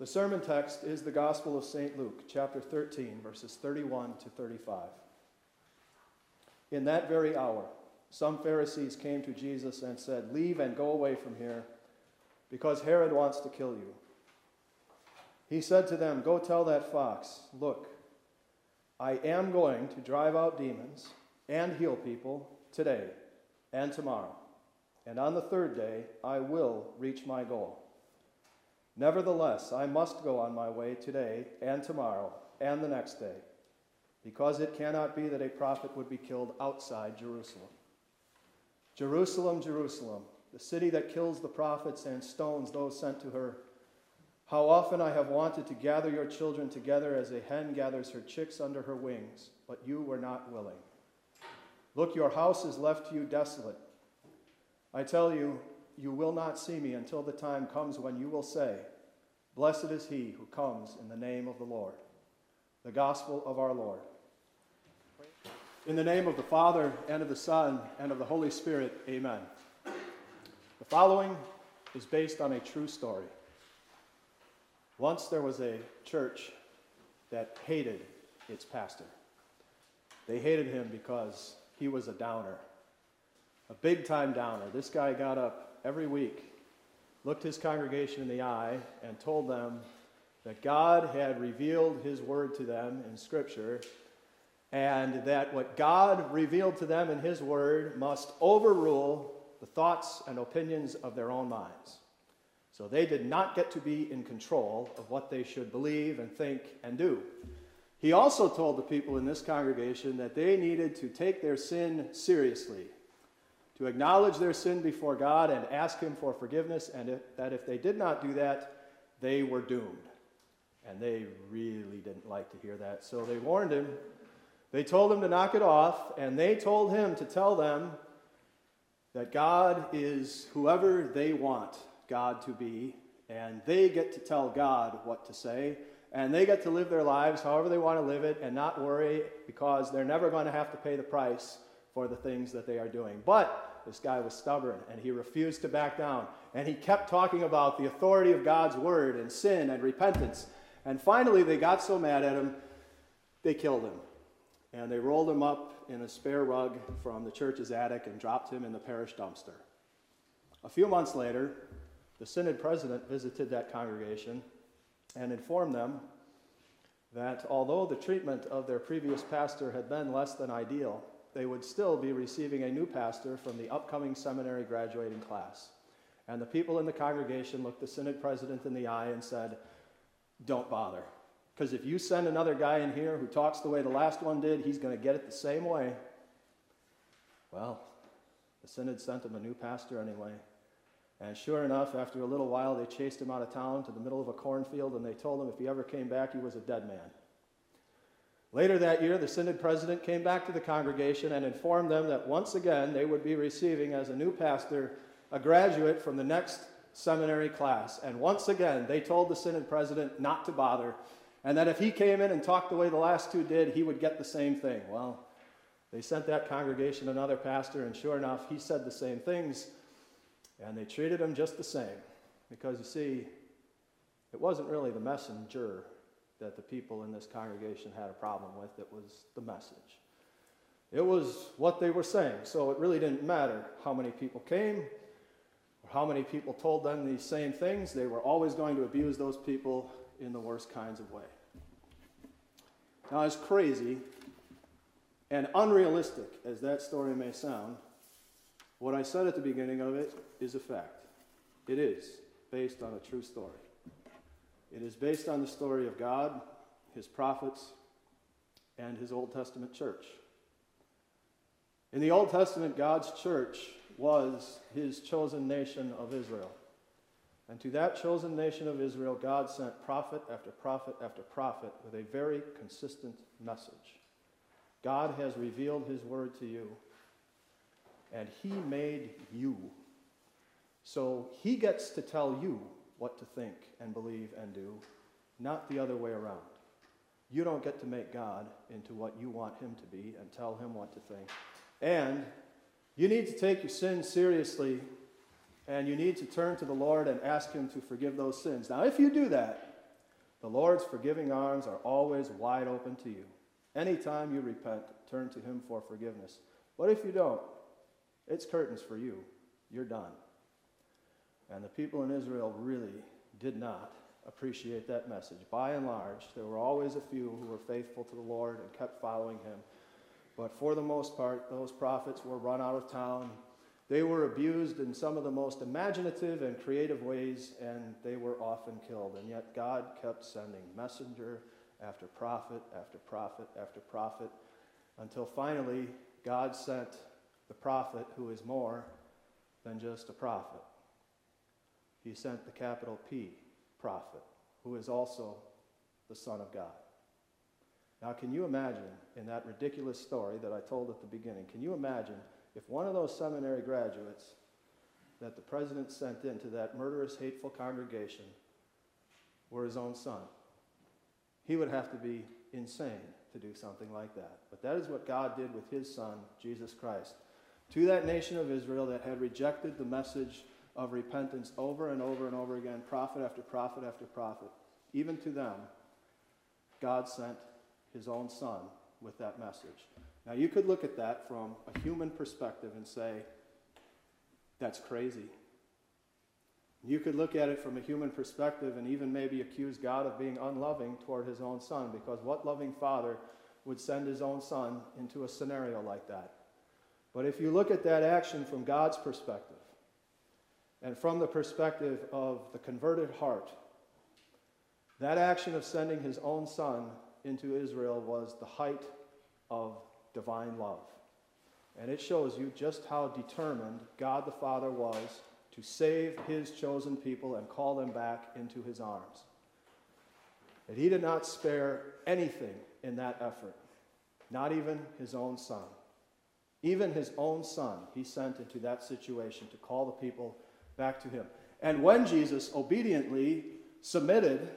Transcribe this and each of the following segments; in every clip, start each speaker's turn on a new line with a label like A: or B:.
A: The sermon text is the Gospel of St. Luke, chapter 13, verses 31 to 35. In that very hour, some Pharisees came to Jesus and said, Leave and go away from here, because Herod wants to kill you. He said to them, Go tell that fox, Look, I am going to drive out demons and heal people today and tomorrow, and on the third day I will reach my goal. Nevertheless, I must go on my way today and tomorrow and the next day, because it cannot be that a prophet would be killed outside Jerusalem. Jerusalem, Jerusalem, the city that kills the prophets and stones those sent to her. How often I have wanted to gather your children together as a hen gathers her chicks under her wings, but you were not willing. Look, your house is left to you desolate. I tell you, you will not see me until the time comes when you will say, Blessed is he who comes in the name of the Lord. The gospel of our Lord. In the name of the Father, and of the Son, and of the Holy Spirit, amen. The following is based on a true story. Once there was a church that hated its pastor. They hated him because he was a downer, a big time downer. This guy got up every week, looked his congregation in the eye, and told them that God had revealed his word to them in Scripture, and that what God revealed to them in his word must overrule the thoughts and opinions of their own minds. So they did not get to be in control of what they should believe and think and do. He also told the people in this congregation that they needed to take their sin seriously, to acknowledge their sin before God and ask Him for forgiveness, and if, that if they did not do that, they were doomed. And they really didn't like to hear that. So they warned him. They told him to knock it off, and they told him to tell them that God is whoever they want God to be, and they get to tell God what to say, and they get to live their lives however they want to live it and not worry because they're never going to have to pay the price for the things that they are doing. But this guy was stubborn and he refused to back down. And he kept talking about the authority of God's word and sin and repentance. And finally, they got so mad at him, they killed him. And they rolled him up in a spare rug from the church's attic and dropped him in the parish dumpster. A few months later, the synod president visited that congregation and informed them that although the treatment of their previous pastor had been less than ideal, they would still be receiving a new pastor from the upcoming seminary graduating class. And the people in the congregation looked the synod president in the eye and said, Don't bother. Because if you send another guy in here who talks the way the last one did, he's going to get it the same way. Well, the synod sent him a new pastor anyway. And sure enough, after a little while, they chased him out of town to the middle of a cornfield and they told him if he ever came back, he was a dead man. Later that year, the synod president came back to the congregation and informed them that once again they would be receiving as a new pastor a graduate from the next seminary class. And once again, they told the synod president not to bother and that if he came in and talked the way the last two did, he would get the same thing. Well, they sent that congregation another pastor, and sure enough, he said the same things. And they treated him just the same. Because you see, it wasn't really the messenger that the people in this congregation had a problem with, it was the message. It was what they were saying. So it really didn't matter how many people came or how many people told them these same things. They were always going to abuse those people in the worst kinds of way. Now, as crazy and unrealistic as that story may sound, what I said at the beginning of it is a fact. It is based on a true story. It is based on the story of God, His prophets, and His Old Testament church. In the Old Testament, God's church was His chosen nation of Israel. And to that chosen nation of Israel, God sent prophet after prophet after prophet with a very consistent message. God has revealed His word to you and He made you. So He gets to tell you what to think and believe and do, not the other way around. You don't get to make God into what you want Him to be and tell Him what to think. And you need to take your sins seriously and you need to turn to the Lord and ask Him to forgive those sins. Now, if you do that, The Lord's forgiving arms are always wide open to you. Anytime you repent, turn to Him for forgiveness. But if you don't, it's curtains for you. You're done. And the people in Israel really did not appreciate that message. By and large, there were always a few who were faithful to the Lord and kept following Him. But for the most part, those prophets were run out of town. They were abused in some of the most imaginative and creative ways, and they were often killed. And yet, God kept sending messenger after prophet after prophet after prophet until finally God sent the prophet who is more than just a prophet. He sent the capital P prophet, who is also the Son of God. Now, can you imagine in that ridiculous story that I told at the beginning, can you imagine if one of those seminary graduates that the president sent into that murderous, hateful congregation were his own son? He would have to be insane to do something like that. But that is what God did with his son, Jesus Christ. To that nation of Israel that had rejected the message of repentance over and over and over again, prophet after prophet after prophet, even to them, God sent his own son with that message. Now, you could look at that from a human perspective and say, that's crazy. You could look at it from a human perspective and even maybe accuse God of being unloving toward his own son, because what loving father would send his own son into a scenario like that? But if you look at that action from God's perspective, and from the perspective of the converted heart, that action of sending his own son into Israel was the height of divine love. And it shows you just how determined God the Father was to save his chosen people and call them back into his arms. That he did not spare anything in that effort, not even his own son. Even his own son, he sent into that situation to call the people back to him. And when Jesus obediently submitted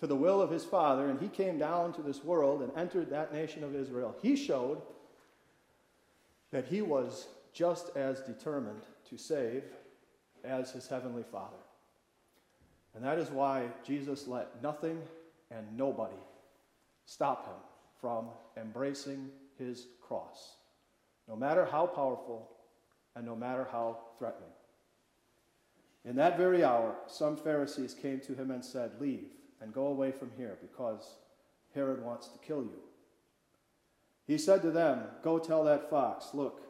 A: to the will of his Father and he came down to this world and entered that nation of Israel, he showed that he was just as determined to save as his heavenly Father. And that is why Jesus let nothing and nobody stop him from embracing his cross, no matter how powerful and no matter how threatening. In that very hour, some Pharisees came to him and said, Leave and go away from here, because Herod wants to kill you. He said to them, Go tell that fox, Look,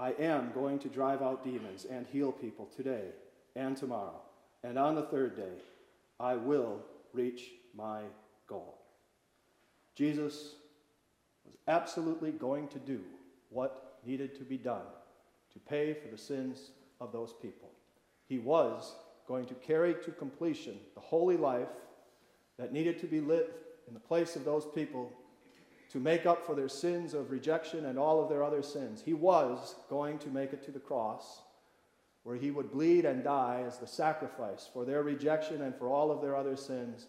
A: I am going to drive out demons and heal people today and tomorrow, and on the third day, I will reach my goal. Jesus was absolutely going to do what needed to be done to pay for the sins of those people. He was going to carry to completion the holy life that needed to be lived in the place of those people to make up for their sins of rejection and all of their other sins. He was going to make it to the cross where he would bleed and die as the sacrifice for their rejection and for all of their other sins.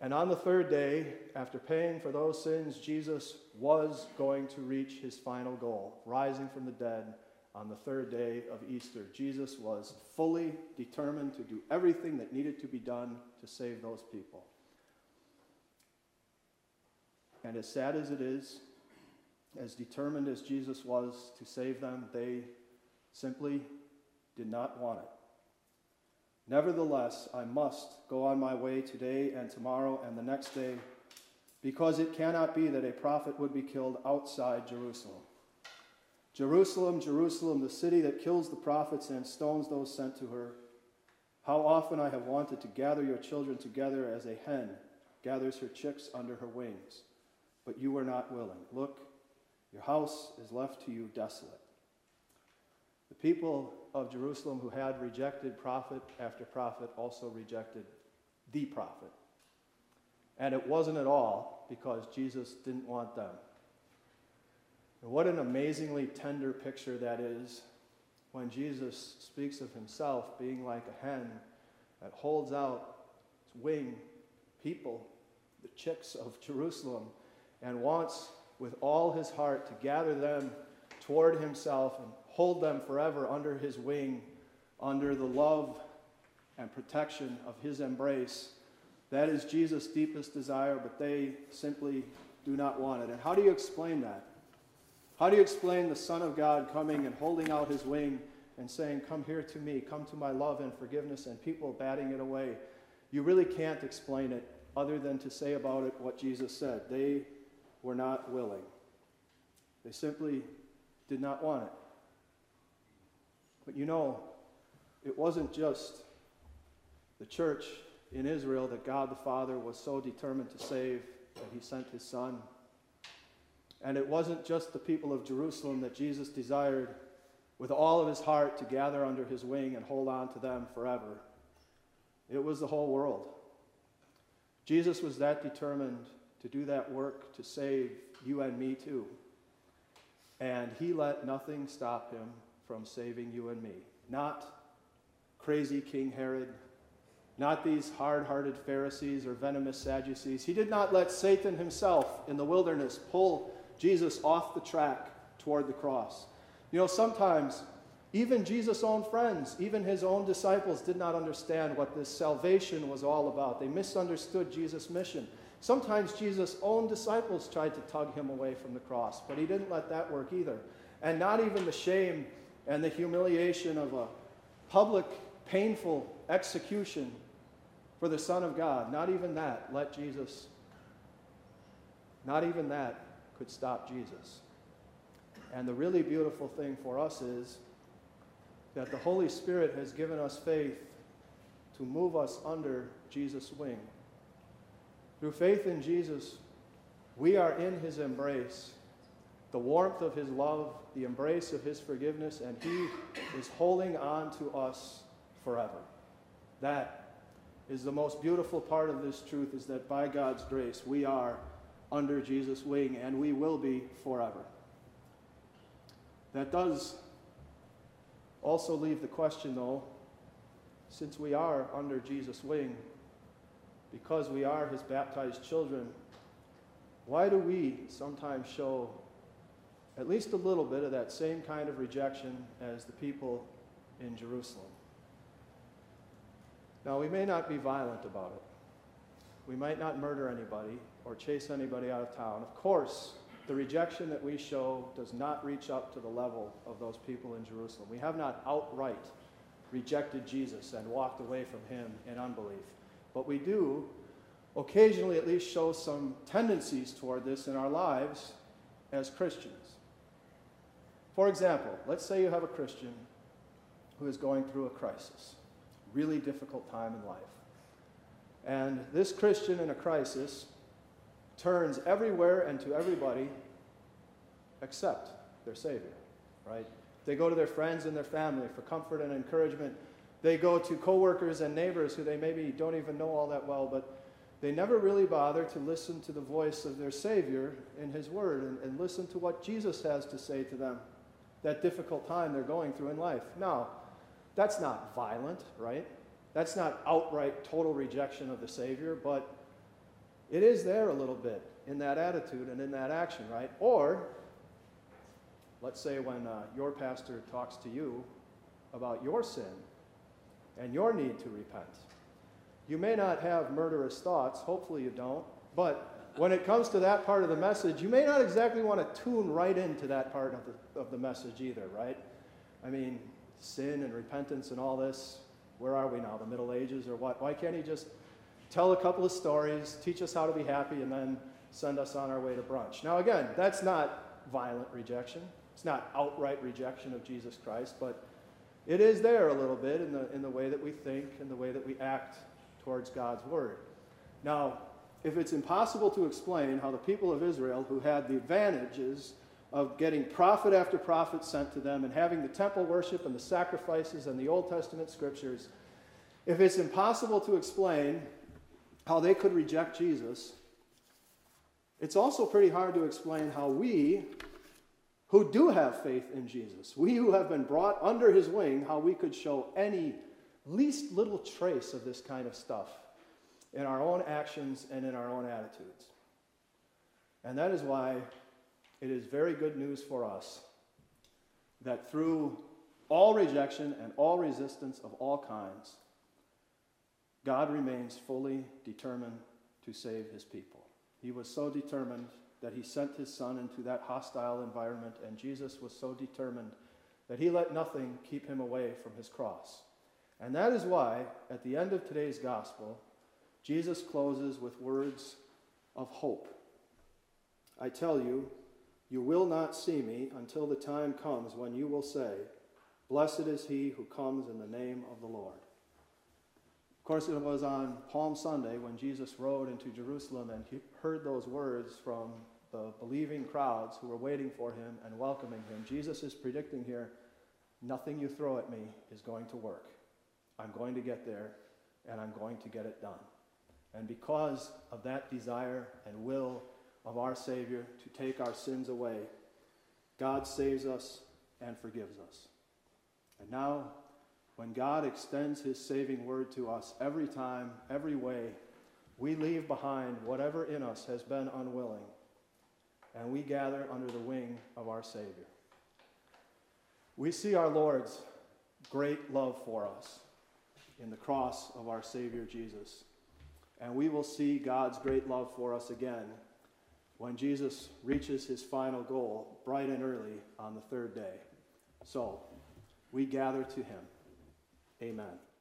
A: And on the third day, after paying for those sins, Jesus was going to reach his final goal, rising from the dead on the third day of Easter. Jesus was fully determined to do everything that needed to be done to save those people. And as sad as it is, as determined as Jesus was to save them, they simply did not want it. Nevertheless, I must go on my way today and tomorrow and the next day, because it cannot be that a prophet would be killed outside Jerusalem. Jerusalem, Jerusalem, the city that kills the prophets and stones those sent to her. How often I have wanted to gather your children together as a hen gathers her chicks under her wings, but you were not willing. Look, your house is left to you desolate. The people of Jerusalem who had rejected prophet after prophet also rejected the prophet. And it wasn't at all because Jesus didn't want them. What an amazingly tender picture that is when Jesus speaks of himself being like a hen that holds out its wing people, the chicks of Jerusalem, and wants with all his heart to gather them toward himself and hold them forever under his wing, under the love and protection of his embrace. That is Jesus' deepest desire, but they simply do not want it. And how do you explain that? How do you explain the Son of God coming and holding out his wing and saying, Come here to me, come to my love and forgiveness, and people batting it away? You really can't explain it other than to say about it what Jesus said. They were not willing, they simply did not want it. But you know, it wasn't just the church in Israel that God the Father was so determined to save that he sent his Son. And it wasn't just the people of Jerusalem that Jesus desired with all of his heart to gather under his wing and hold on to them forever. It was the whole world. Jesus was that determined to do that work to save you and me too. And he let nothing stop him from saving you and me. Not crazy King Herod, not these hard hearted Pharisees or venomous Sadducees. He did not let Satan himself in the wilderness pull Jesus off the track toward the cross. You know, sometimes even Jesus' own friends, even his own disciples, did not understand what this salvation was all about. They misunderstood Jesus' mission. Sometimes Jesus' own disciples tried to tug him away from the cross, but he didn't let that work either. And not even the shame and the humiliation of a public, painful execution for the Son of God, not even that let Jesus, not even that could stop Jesus. And the really beautiful thing for us is that the Holy Spirit has given us faith to move us under Jesus' wing. Through faith in Jesus, we are in his embrace, the warmth of his love, the embrace of his forgiveness, and he is holding on to us forever. That is the most beautiful part of this truth is that by God's grace, we are under Jesus' wing, and we will be forever. That does also leave the question, though, since we are under Jesus' wing, because we are his baptized children, why do we sometimes show at least a little bit of that same kind of rejection as the people in Jerusalem? Now, we may not be violent about it. We might not murder anybody or chase anybody out of town. Of course, the rejection that we show does not reach up to the level of those people in Jerusalem. We have not outright rejected Jesus and walked away from him in unbelief. But we do occasionally at least show some tendencies toward this in our lives as Christians. For example, let's say you have a Christian who is going through a crisis, really difficult time in life. And this Christian in a crisis turns everywhere and to everybody except their Savior, right? They go to their friends and their family for comfort and encouragement. They go to coworkers and neighbors who they maybe don't even know all that well, but they never really bother to listen to the voice of their Savior in His Word and, and listen to what Jesus has to say to them that difficult time they're going through in life. Now, that's not violent, right? That's not outright total rejection of the Savior, but it is there a little bit in that attitude and in that action, right? Or, let's say when uh, your pastor talks to you about your sin and your need to repent. You may not have murderous thoughts, hopefully you don't, but when it comes to that part of the message, you may not exactly want to tune right into that part of the, of the message either, right? I mean, sin and repentance and all this, where are we now? The Middle Ages or what? Why can't he just tell a couple of stories, teach us how to be happy, and then send us on our way to brunch. Now, again, that's not violent rejection. It's not outright rejection of Jesus Christ, but it is there a little bit in the, in the way that we think and the way that we act towards God's Word. Now, if it's impossible to explain how the people of Israel, who had the advantages of getting prophet after prophet sent to them and having the temple worship and the sacrifices and the Old Testament scriptures, if it's impossible to explain how they could reject Jesus, it's also pretty hard to explain how we, who do have faith in Jesus, we who have been brought under his wing, how we could show any least little trace of this kind of stuff in our own actions and in our own attitudes. And that is why it is very good news for us that through all rejection and all resistance of all kinds, God remains fully determined to save his people. He was so determined that he sent his son into that hostile environment, and Jesus was so determined that he let nothing keep him away from his cross. And that is why, at the end of today's gospel, Jesus closes with words of hope. I tell you, you will not see me until the time comes when you will say, Blessed is he who comes in the name of the Lord. Of course, it was on Palm Sunday when Jesus rode into Jerusalem and he heard those words from the believing crowds who were waiting for him and welcoming him. Jesus is predicting here nothing you throw at me is going to work. I'm going to get there and I'm going to get it done. And because of that desire and will of our Savior to take our sins away, God saves us and forgives us. And now, when God extends His saving word to us every time, every way, we leave behind whatever in us has been unwilling, and we gather under the wing of our Savior. We see our Lord's great love for us in the cross of our Savior Jesus. And we will see God's great love for us again when Jesus reaches his final goal bright and early on the third day. So, we gather to him. Amen.